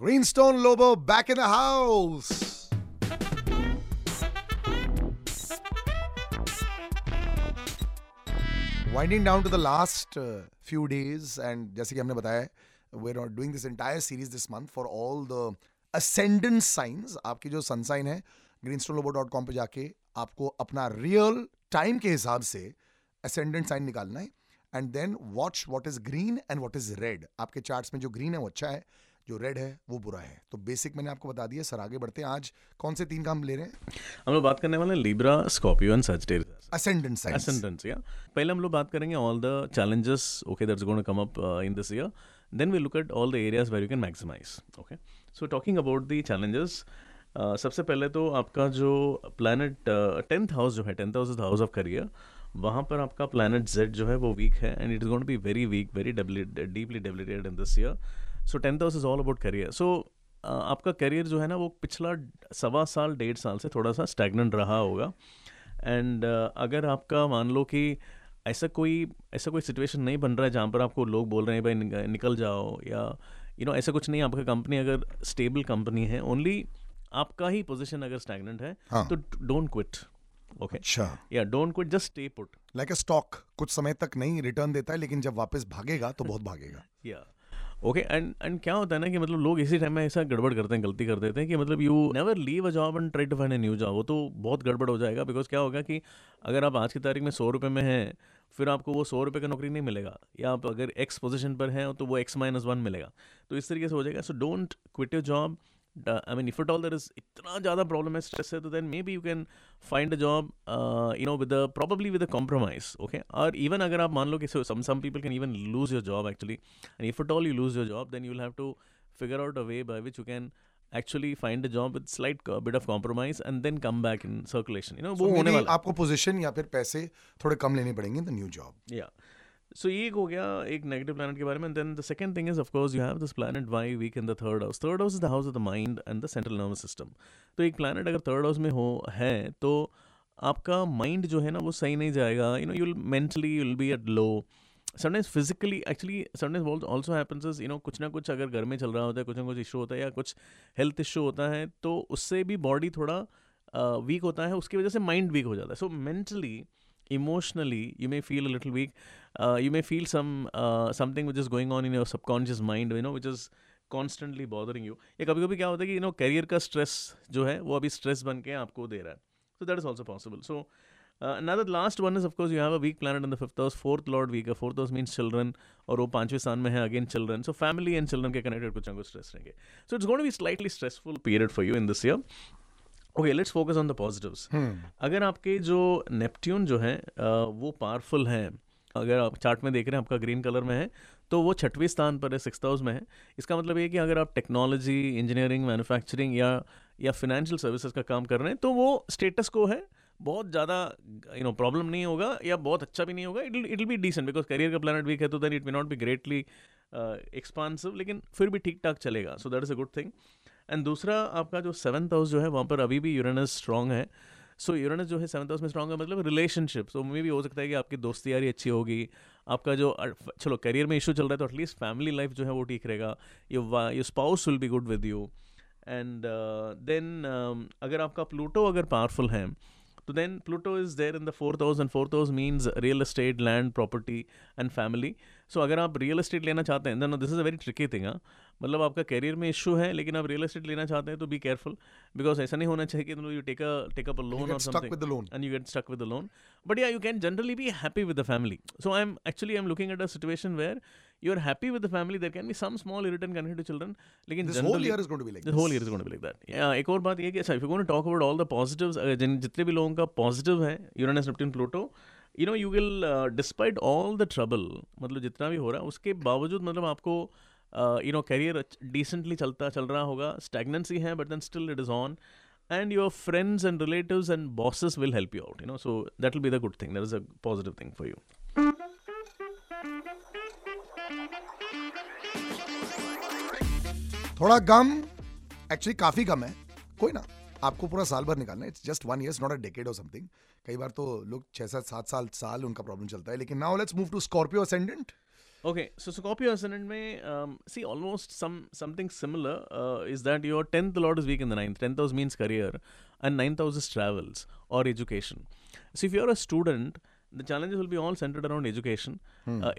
Greenstone Lobo back in the house. Winding down to the last uh, few days, and जैसे कि हमने बताया we're doing this entire series this month for all the ascendant signs. आपकी जो sun sign है greenstonelobo.com पे जाके आपको अपना रियल टाइम के हिसाब से ascendant sign निकालना है and then watch what is green and what is red आपके चार्ट्स में जो ग्रीन है वो अच्छा है जो रेड है वो बुरा है। तो बेसिक मैंने आपको बता दिया सर आगे बढ़ते हैं। आज कौन से तीन काम ले रहे हैं? हम लोग बात करने वाले हैं Libra Scorpio and Sagittarius ascendant sign ascendants yeah. पहले हम लोग बात करेंगे all the that's going to come up uh, in this year. Then we look at all the areas where you can maximize okay. So talking about the challenges uh, सबसे पहले तो आपका जो प्लानट टेंथ हाउस जो है tenth house is house of career वहाँ पर आपका प्लानट जेड जो है वो वीक है and it is going to be very weak very deeply debilitated in this year so tenth house is all about career so आपका career जो है ना वो पिछला सवा साल डेढ़ साल से थोड़ा सा स्टैगनेंट रहा होगा। एंड uh, अगर आपका मान लो कि ऐसा कोई ऐसा कोई सिचुएशन नहीं बन रहा है जहाँ पर आपको लोग बोल रहे हैं भाई निक- निकल जाओ। या यू नो ऐसा कुछ नहीं आपका कंपनी अगर स्टेबल कंपनी है ओनली आपका ही पोजीशन अगर स्टैगनेंट है हाँ। तो डोंट क्विट ओके अच्छा। या don't quit just stay put like a stock कुछ समय तक नहीं रिटर्न देता है लेकिन जब वापस भागेगा तो बहुत भागेगा। या ओके एंड एंड क्या होता है ना कि मतलब लोग इसी टाइम में ऐसा गड़बड़ करते हैं, गलती कर देते हैं कि मतलब you never leave a job and try to find a new job वो तो बहुत गड़बड़ हो जाएगा बिकॉज़ क्या होगा कि अगर आप आज की तारीख में सौ रुपये में हैं, फिर आपको वो सौ रुपये का नौकरी नहीं मिलेगा. या आप अगर एक्स पोजिशन पर हैं तो वो एक्स माइनस वन मिलेगा. तो इस तरीके से हो जाएगा. So don't quit your job I mean if it all there is इतना ज़्यादा प्रॉब्लम है स्ट्रेस है तो then may be you can find a job you know with probably with a compromise okay और इवन अगर आप मान लो कि some people can even lose your job actually and if it all you lose your job then you have to figure out a way by which you can actually find a job with slight bit of compromise and then come back in circulation you know वो होने वाला आपको position या फिर पैसे थोड़े कम लेने पड़ेंगे the new job yeah. So ये हो गया एक नेगेटिव प्लानट के बारे में then the second thing is of course you have this planet why weak in the third house third house is the house of the mind and the central nervous system तो एक planet अगर third house में हो है तो आपका mind जो है ना वो सही नहीं जाएगा. You know you'll mentally you'll be at low sometimes physically actually sometimes also happens you know कुछ ना कुछ अगर घर में चल रहा होता है कुछ ना कुछ इशू होता है या कुछ हेल्थ इशू होता है तो उससे भी बॉडी थोड़ा वीक uh, होता है उसकी वजह से माइंड वीक हो जाता है. So mentally emotionally you may feel a weak. uh, you may feel some uh, something which is going on in your subconscious mind you know which is constantly bothering you या कभी कभी क्या होता है कि यू नो करियर का stress जो है वो अभी स्ट्रेस बन के आपको दे रहा है so that is also possible so uh, another last one is of course you have a weak planet in the fifth house fourth lord weak fourth house means children और वो पांचवें स्थान में है again children so family and children के connected कुछ ना कुछ स्ट्रेस रहेंगे so it's going to be slightly stressful period for you in this year okay let's focus on the positives अगर आपके जो नेपट्ट्यून जो है अ, वो पावरफुल हैं अगर आप चार्ट में देख रहे हैं, आपका ग्रीन कलर में है तो वो छठवें स्थान पर है, सिक्स हाउस में है। इसका मतलब ये कि अगर आप टेक्नोलॉजी, इंजीनियरिंग, मैन्युफैक्चरिंग या या फिनेंशियल सर्विसेज़ का काम कर रहे हैं तो वो स्टेटस को है। बहुत ज़्यादा यू नो प्रॉब्लम नहीं होगा या बहुत अच्छा भी नहीं होगा। It it be decent because career का प्लानट वीक है तो then it may not be greatly expansive लेकिन फिर भी ठीक ठाक चलेगा। So that is a good thing and दूसरा, आपका जो सेवन्थ हाउस जो है, वहाँ पर अभी भी यूरेनस स्ट्रांग है। सो यूरेनस जो है सेवन्थ हाउस में स्ट्रांग है मतलब रिलेशनशिप सो मे भी हो सकता है कि आपकी दोस्ती यारी अच्छी होगी, आपका जो चलो करियर में इशू चल रहा है तो एटलीस्ट फैमिली लाइफ जो है वो ठीक रहेगा. Your your spouse will be good with you and then अगर आपका प्लूटो अगर पावरफुल है तो then Pluto is there in the fourth house and fourth house means real estate land property and family so अगर आप real estate लेना चाहते हैं then this is a very tricky thing मतलब आपका करियर में इशू है लेकिन आप रियल एस्टेट लेना चाहते हैं तो बी केयरफुल बिकॉज़ ऐसा नहीं होना चाहिए कि you take take up a loan or something and you get stuck with the loan but ya can generally be happy with the family so I am actually I am looking at a situation where you are happy with the family there can be some small return connect to children लेकिन whole year is going to be like that एक और बात ये कि if you talk about all the positive जितने भी लोगों का पॉजिटिव है Uranus Neptune Pluto you know you will despite all the trouble मतलब जितना भी हो रहा है उसके बावजूद मतलब आपको यू नो करियर डिसेंटली चलता, चल रहा होगा स्टैगनेंसी है but then still it is on and your friends and relatives and bosses will help you out, you know, so that will be the good thing, that is a positive thing for you. थोड़ा गम actually काफ़ी कम है, कोई ना, आपको पूरा साल भर निकालना it's just one year not a decade or something कई बार तो लोग छह सात सात साल साल उनका प्रॉब्लम चलता है, लेकिन now let's move to Scorpio ascendant okay so scorpio ascendant में um, see almost almost some something similar uh, is tenth lord 10th lord is weak in the 9th 10th house means career and 9th house is travels or education. So if you're the challenges will be all centered around education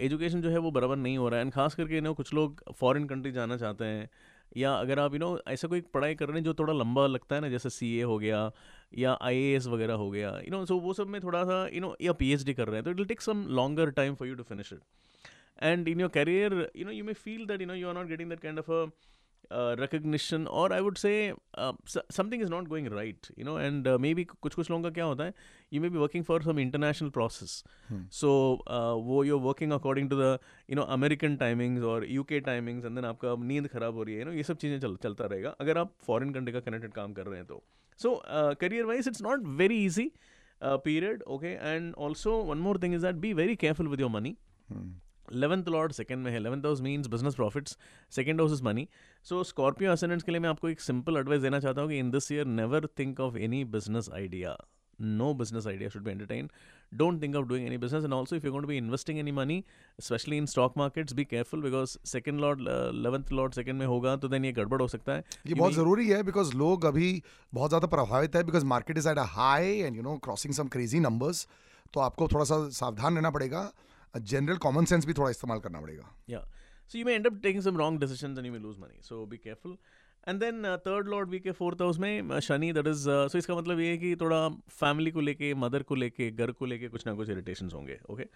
education जो है वो बराबर नहीं हो रहा है and खास करके ना कुछ लोग फॉरन कंट्री जाना चाहते हैं या अगर आप यू नो ऐसा कोई पढ़ाई कर रहे हैं जो थोड़ा लंबा लगता है ना जैसे सी ए हो गया या आई ए एस वगैरह हो गया यू नो सो वो सब में थोड़ा सा यू नो या पी एच डी कर रहे हैं तो it will take some longer time for you to finish it and in your career you know you may feel that you know you are not getting that kind of a uh, recognition or I would say uh, s- something is not going right you know and uh, maybe कुछ कुछ लोगों का क्या होता है you may be working for some international process so uh, वो you're working according to the you know American timings or UK timings and then आपका नींद खराब हो रही है you know ये सब चीज़ें चल चलता रहेगा अगर आप फॉरेन कंट्री का कनेक्टेड काम कर रहे हैं तो so uh, career wise it's not very easy uh, period okay and also one more thing is that be very careful with eleventh lord second में है eleventh house means business profits second house is money so Scorpio ascendants के लिए मैं आपको एक simple advice देना चाहता हूँ कि in this year never think of any business idea no business idea should be entertain don't think of doing any business and also if you gotta be investing any money specially in stock markets be careful because second lord eleventh lord second में होगा तो then ये गड़बड़ हो सकता है ये बहुत ज़रूरी है बिकॉज़ लोग अभी बहुत ज़्यादा प्रभावित है because market is at a high and you know crossing some crazy numbers तो आपको थोड़ा सा सावधान रहना पड़ेगा। जनरल कॉमन सेंस भी थोड़ा इस्तेमाल करना पड़ेगा। So you may end taking some wrong decisions and you may lose money so be careful and then third lord weak fourth house में शनि दैट इज़ सो इसका मतलब ये है कि थोड़ा फैमिली को लेके मदर को लेके, घर को लेके कुछ ना कुछ इरीटेशन होंगे okay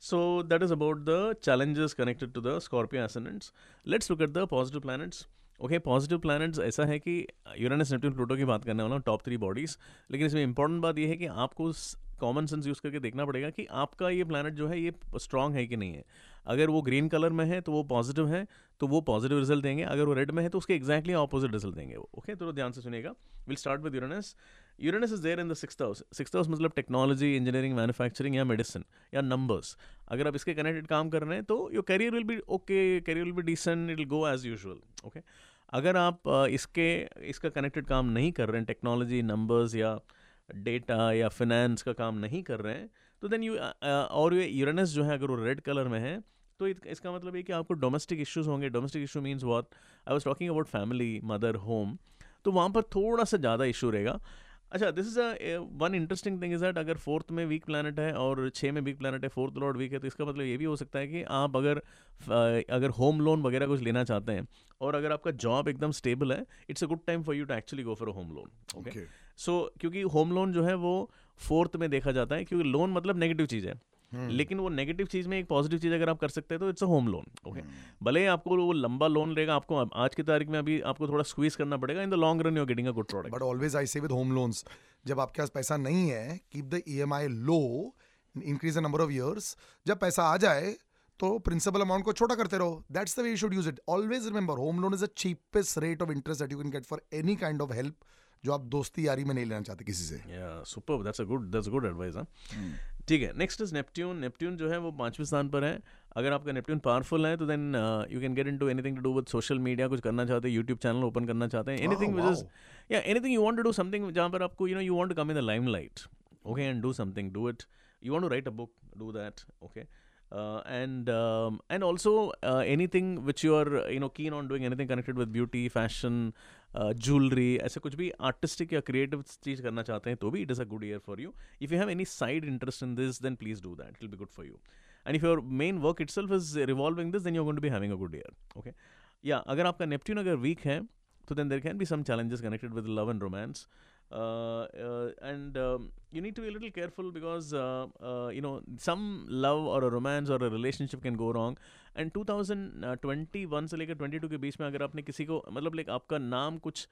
so that is about the challenges connected to the Scorpio ascendants let's look at the positive planets okay positive planets ऐसा है कि यूरानस नेपट्यून प्लूटो की बात करने वाला टॉप थ्री बॉडीज लेकिन इसमें इंपॉर्टेंट बात यह है कि आपको कॉमन सेंस यूज़ करके देखना पड़ेगा कि आपका ये प्लानट जो है, ये स्ट्रांग है कि नहीं है। अगर वो ग्रीन कलर में है तो वो पॉजिटिव है तो वो पॉजिटिव रिज़ल्ट देंगे। अगर वो रेड में है तो उसके एक्जैक्टली ऑपोजिट रिज़ल्ट देंगे वो। ओके तो ध्यान से सुनेगा will start with Uranus Uranus is there in the six house six house मतलब टेक्नोलॉजी इंजीनियरिंग मैन्युफैक्चरिंग या मेडिसिन या नंबर्स अगर आप इसके कनेक्टेड काम कर रहे हैं तो your career will be okay career will be decent it will go as usual okay अगर आप इसके, इसका कनेक्टेड काम नहीं कर रहे हैं टेक्नोलॉजी नंबर्स या डेटा या फिनेंस का काम नहीं कर रहे हैं तो देन यू और ये यूरेनस जो है, अगर वो रेड कलर में है तो इसका मतलब ये कि आपको डोमेस्टिक इश्यूज़ होंगे। Domestic issue means what I was talking about family mother home तो वहाँ पर थोड़ा सा ज़्यादा इशू रहेगा। अच्छा this is a one interesting thing is that अगर फोर्थ में वीक प्लानट है और छः में वीक प्लानट है फोर्थ लॉर्ड वीक है तो इसका मतलब ये भी हो सकता है कि आप अगर अगर होम लोन वगैरह कुछ लेना चाहते हैं और अगर आपका जॉब एकदम स्टेबल है it's a good time for you to actually go for a home loan okay so क्योंकि होम लोन जो है वो फोर्थ में देखा जाता है क्योंकि लोन मतलब नेगेटिव चीज़ है। लेकिन वो नेगेटिव चीज़ में एक पॉजिटिव चीज़ अगर आप कर सकते हैं तो it's a home loan okay भले ही आपको वो लंबा लोन रहेगा आपको आज की तारीख में अभी आपको थोड़ा स्क्वीज करना पड़ेगा in the long run you getting a good product but always I say with home loans जब आपके पास पैसा नहीं है keep the E M I low increase the number of years जब पैसा आ जाए तो प्रिंसिपल अमाउंट को छोटा करते रहो। That's the way you should use it always remember home loan is the cheapest rate of interest that you can get for any kind of help जो आप दोस्ती यारी में नहीं लेना चाहते किसी से। Super that's a good that's good advice हाँ ठीक है नेक्स्ट इज़ नेपट्यून नेपट्यून जो है वो पाँचवें स्थान पर है। अगर आपका नेपट्यून पावरफुल है तो then you can get into anything to do with social media कुछ करना चाहते हैं यूट्यूब चैनल ओपन करना चाहते हैं एनीथिंग विच इज़ या anything you want to do something जहाँ पर आपको you know you want to come in the limelight okay and do something do it you want to write a book do that okay? Uh, and um, and also uh, anything which you are you know keen on doing anything connected with beauty fashion uh, jewelry ऐसे कुछ भी artistic या creative चीज़ करना चाहते हैं तो भी it is a good year for you if you have any side interest in this then please do that it will be good for you and if your main work itself is revolving this then you're going to be having a good year okay yeah अगर आपका Neptune अगर weak है तो then there can be some challenges connected with love and romance uh, uh, and um, you need to be a little careful because uh, uh, you know some love or a romance or a relationship can go wrong. And 2021 से लेकर 22 के बीच में अगर आपने किसी को मतलब लाइक आपका नाम कुछ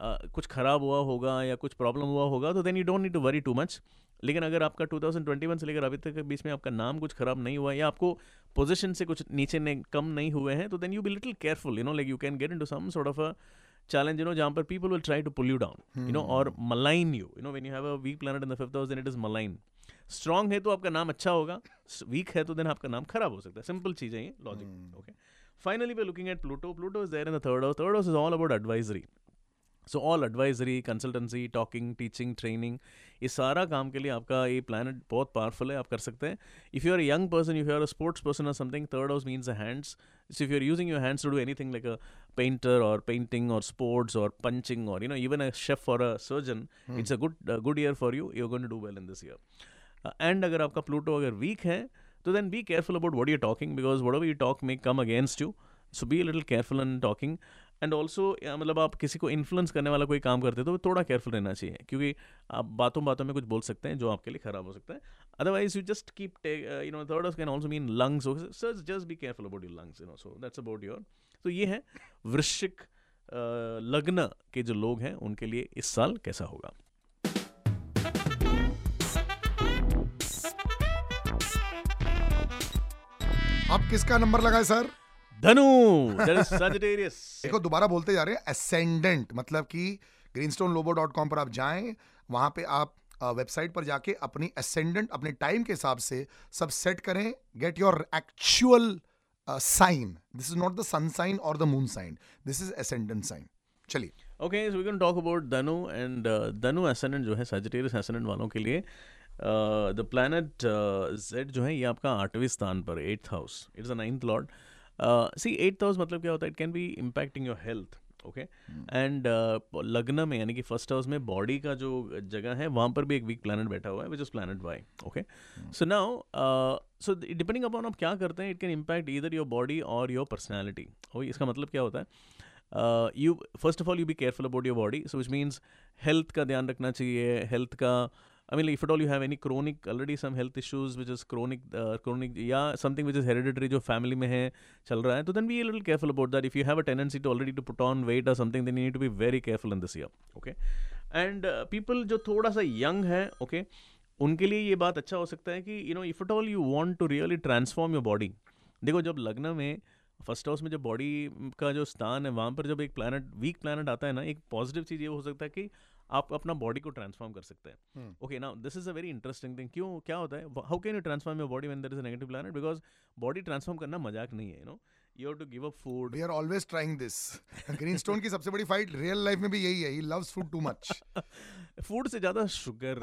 uh, कुछ खराब हुआ होगा या कुछ प्रॉब्लम हुआ होगा तो then you don't need to worry too much लेकिन अगर आपका 2021 से लेकर अभी तक के बीच में आपका नाम कुछ खराब नहीं हुआ या आपको पोजीशन से कुछ नीचे ने कम नहीं हुए हैं तो then you be little careful you know like you can get into some sort of a challenge you know जहाँ people will try to pull you down hmm. you know or malign you you know when you have a weak planet in the fifth house then it is malign strong है तो आपका नाम अच्छा होगा weak है तो then आपका नाम खराब हो सकता है simple चीज़ है ये logic okay finally we looking at Pluto Pluto is there in the third house third house is all about advisory so all advisory consultancy talking teaching training ये सारा काम के लिए आपका ये प्लानट बहुत पावरफुल है आप कर सकते हैं। If you are young person if you are a sports person or something third house means a hands if you are using your hands to do anything like a painter or painting or sports or punching or you know even a chef for a surgeon it's a good good year for you you gonna do well in this year and अगर आपका Pluto अगर weak है तो then be careful about what you talking because whatever you talk may come against you so be little careful in talking and also मतलब आप किसी को influence करने वाला कोई काम करते हो तो थोड़ा केयरफुल रहना चाहिए क्योंकि आप बातों बातों में कुछ बोल सकते हैं जो आपके लिए खराब हो सकता है। You just keep take uh, you know third house can also mean lungs so, so just be careful about your lungs you know so that's तो ये है वृश्चिक uh, लग्न के जो लोग हैं उनके लिए इस साल कैसा होगा? आप किसका नंबर लगाए सर? धनु देखो दोबारा बोलते जा रहे हैं असेंडेंट मतलब कि ग्रीनस्टोन लोबो डॉट कॉम पर आप जाएँ वहाँ पे आप वेबसाइट पर जाके अपनी असेंडेंट अपने टाइम के हिसाब से सब सेट करें get your actual sign this is not the sun sign और the moon sign this is ascendant sign चलिए। Okay going to talk about Danu and uh, Danu ascendant जो है Sagittarius ascendant वालों के लिए द प्लैनेट जेड जो है ये आपका आठवें स्थान पर eighth house it's a ninth lord see eighth house मतलब क्या होता है? It can be impacting your health okay and लग्न में यानी कि फ़र्स्ट हाउस में बॉडी का जो जगह है वहाँ पर भी एक वीक प्लानट बैठा हुआ है which is planet Y okay so now so depending upon आप क्या करते हैं इट कैन इम्पैक्ट इधर योर बॉडी और योर पर्सनैलिटी और इसका मतलब क्या होता है? You first of all you be careful about your body so which means health का ध्यान रखना चाहिए हेल्थ का I mean, if at all you have any chronic, already some health issues which is chronic, uh, chronic, yeah, something which is hereditary जो family में है चल रहा है, तो then be a little careful about that. If you have a tendency to already to put on weight or something, then you need to be very careful in this year, okay? And uh, people जो थोड़ा सा young है, okay, उनके लिए ये बात अच्छा हो सकता है कि you know if at all you want to really transform your body, देखो जब लग्न में फ़र्स्ट हाउस में जब बॉडी का जो स्थान है वहाँ पर जब एक प्लानट वीक प्लानट आता है ना एक पॉजिटिव चीज़ ये हो सकता है कि आप अपना बॉडी को ट्रांसफॉर्म कर सकते हैं। Okay now this is a very interesting thing क्यों क्या होता है? How can you transform your body when there is a negative planet because body transform करना मज़ाक नहीं है you know you have to give up food we are always trying this Greenstone की सबसे बड़ी फाइट रियल लाइफ में भी यही है। He loves food too much food से ज़्यादा शुगर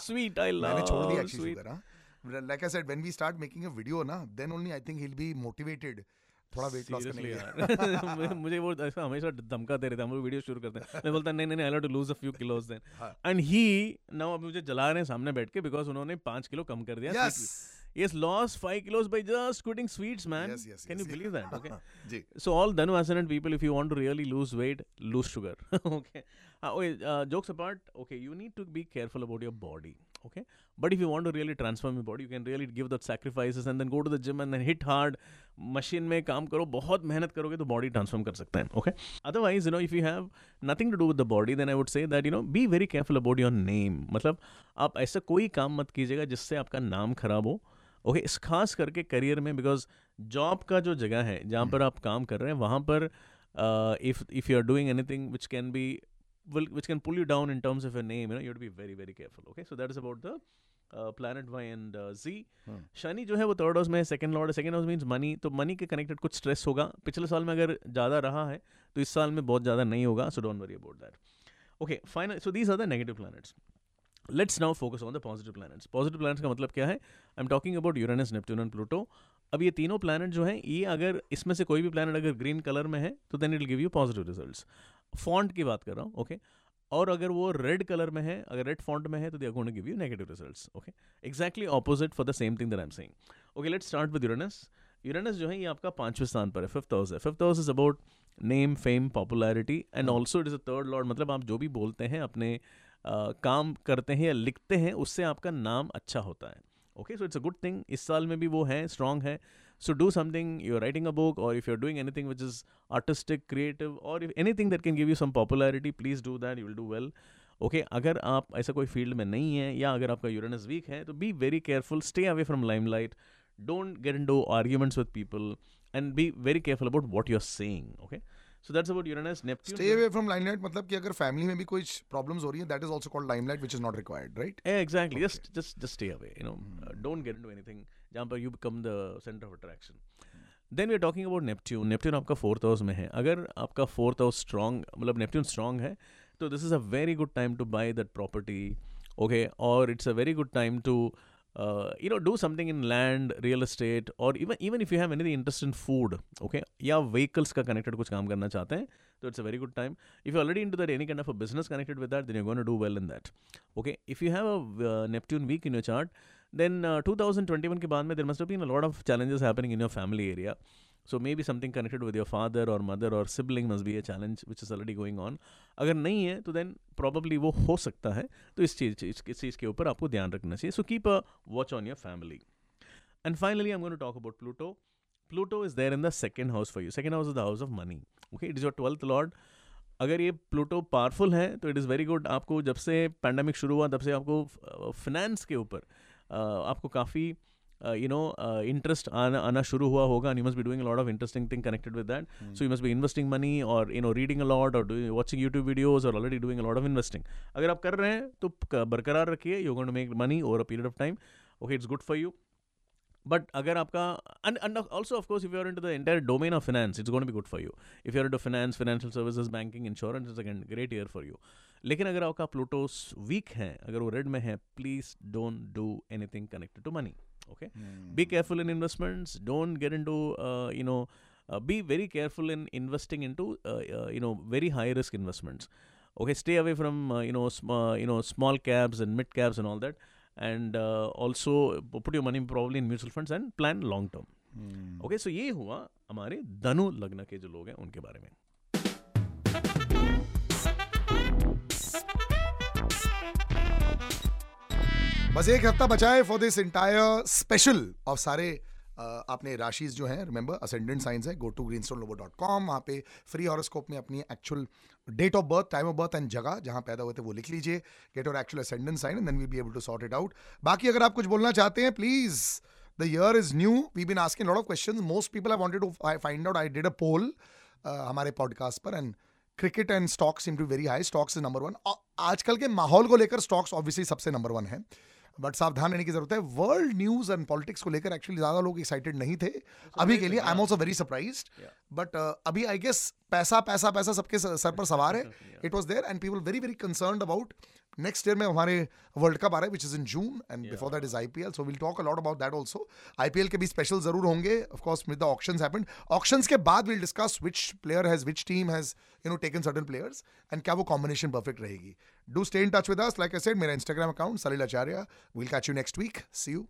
स्वीट आई लव मैंने छोड़ दिया actually sugar like I said when we start making a video ना then only I think he will be motivated थोड़ा वेट लॉस करने यार मुझे वो ऐसा हमेशा धमकाते रहते हैं हम लोग वीडियो शुरू करते हैं मैं बोलता नहीं नहीं I to lose a few kilos then and he now अभी मुझे जला रहे हैं सामने बैठ के बिकॉज़ उन्होंने पाँच किलो कम कर दिया yes Yes, lost five kilos by just quitting sweets, man. Yes, yes, Can yes, you believe that? Okay. So all Danu ascendant people, if you want to really lose weight, lose sugar. okay. Uh, okay. Uh, jokes apart. Okay, you need to be careful about your body. Okay. But if you want to really transform your body, you can really give that sacrifices and then go to the gym and then hit hard. Machine में काम करो बहुत मेहनत करोगे तो body transform कर सकते हैं okay otherwise you know if you have nothing to do with the body then I would say that you know be very careful about your name मतलब आप ऐसा कोई काम मत कीजिएगा जिससे आपका नाम खराब हो ओके इस खास करके करियर में बिकॉज़ जॉब का जो जगह है जहाँ पर आप काम कर रहे हैं वहाँ पर if if you are doing anything which can be will which can pull you down in terms of your name you know you have to be very very careful okay? So that is about the planet y and uh, z. Hmm. शनि जो है वो third house में second lord second house means money तो money के connected कुछ stress होगा। पिछले साल में अगर ज़्यादा रहा है तो इस साल में बहुत ज़्यादा नहीं होगा। So don't worry about that okay final so these are the negative planets let's now focus on the positive planets positive planets का मतलब क्या है? I am talking about Uranus Neptune and Pluto अब ये तीनों प्लैनेट जो हैं ये अगर इसमें से कोई भी प्लैनेट अगर ग्रीन कलर में है तो then it will give you positive results font की बात कर रहा हूँ ओके और अगर वो रेड कलर में है अगर रेड फॉन्ट में है तो they are going to give you negative results okay exactly opposite for the same thing that I am saying okay let's start with Uranus Uranus जो है ये आपका पाँचवें स्थान पर है फिफ्थ हाउस है। Fifth house is about name fame popularity and also it is a third lord मतलब आप जो भी बोलते हैं अपने uh, काम करते हैं या लिखते हैं उससे आपका नाम अच्छा होता है okay so it's a good thing इस साल में भी वो है स्ट्रांग है। so do something you're writing a book or if you're doing anything which is artistic creative or if anything that can give you some popularity please do that you will do well okay okay, अगर आप ऐसा कोई field में नहीं है या अगर आपका यूरेनस वीक है तो be very careful stay away from limelight don't get into arguments with people and be very careful about what you are saying okay so that's about Uranus Neptune stay away from limelight मतलब कि अगर family में भी कोई problems हो रही है that is also called limelight which is not required right Yeah, exactly. Just just just stay away. You know, uh, don't get into anything. जहाँ पर you become the centre of attraction then we talking about Neptune Neptune आपका fourth house में है. अगर आपका fourth house strong मतलब Neptune strong है तो this is a very good time to buy that property okay और it's a very good time to you know do something in land real estate और even even if you have any interest in food okay या vehicles का connected कुछ काम करना चाहते हैं तो it's a very good time if you already in to there any kind of a business connected with that then you gonna do well in that okay if you have a Neptune weak in you chart then two thousand twenty one के बाद में there must been lot of challenges happening in your family area so maybe something connected with your father और mother और sibling must be a challenge which is already going on अगर नहीं है तो then probably वो हो सकता है तो इस चीज़, इस चीज़ के ऊपर आपको ध्यान रखना चाहिए। So keep a watch on your family and finally am going to talk about Pluto Pluto is there in the second house for you second house is the house of money okay it is your twelfth lord अगर ये Pluto powerful है तो it is very good आपको जब से pandemic शुरू हुआ, तब से आपको फिनेंस के ऊपर आपको काफ़ी यू नो इंटरेस्ट आना आना शुरू हुआ होगा and you must be doing lot of interesting thing connected with that so you must be investing money और you know reading a lot और वॉचिंग यूट्यूब वीडियोज़ और already doing lot of investing अगर आप कर रहे हैं तो बरकरार रखिए you going to make money over a period of time okay it's good for you but अगर आपका and, and also of course if you're into the entire domain of finance it's going to be good for you if you're into finance financial services banking insurance it's again great year for you लेकिन अगर आपका प्लूटोस week है अगर वो red में है please don't do anything connected to money okay Hmm. be careful in investments don't get into uh, you know uh, be very careful in investing into uh, uh, you know very high risk investments okay stay away from uh, you know sm- uh, you know small caps and mid caps and all that And also put you money problem in mutual fund and plan long term okay so ये हुआ हमारे धनु लग्न के जो लोग हैं उनके बारे में। बस एक हफ़्ता बचाए for this entire special of सारे आपने राशिज जो हैं रिमेंबर असेंडेंट साइंस है go to Greenstone Lobo dot com वहाँ पे फ्री हॉरोस्कोप में अपनी actual date of birth time of birth and जगह जहाँ पैदा हुए थे, वो लिख लीजिए get our actual ascendant sign and then we be able to sort it out बाकी अगर आप कुछ बोलना चाहते हैं please the year is new we been asking lot of question most people I wanted to find out I did a poll हमारे podcast पर and cricket and stocks seem to very high stocks is number one आजकल के माहौल को लेकर stocks obviously सबसे number one है। But सावधान रहने की ज़रूरत है। वर्ल्ड न्यूज़ एंड पॉलिटिक्स को लेकर एक्चुअली ज़्यादा लोग एक्साइटेड नहीं थे। अभी के लिए I am also very surprise but अभी आई गेस पैसा पैसा पैसा सबके सर पर सवार है। It was there and people very very concern about next year में हमारे वर्ल्ड कप आ रहा है which is in June and before that is IPL so will talk a lot about that also IPL के भी special ज़रूर होंगे of course with the option happened options के बाद will discuss which player has which team has you know taken certain players and क्या वो combination perfect रहेगी. Do stay in touch with us like I said मेरा Instagram account Salil Acharya will catch you next week see you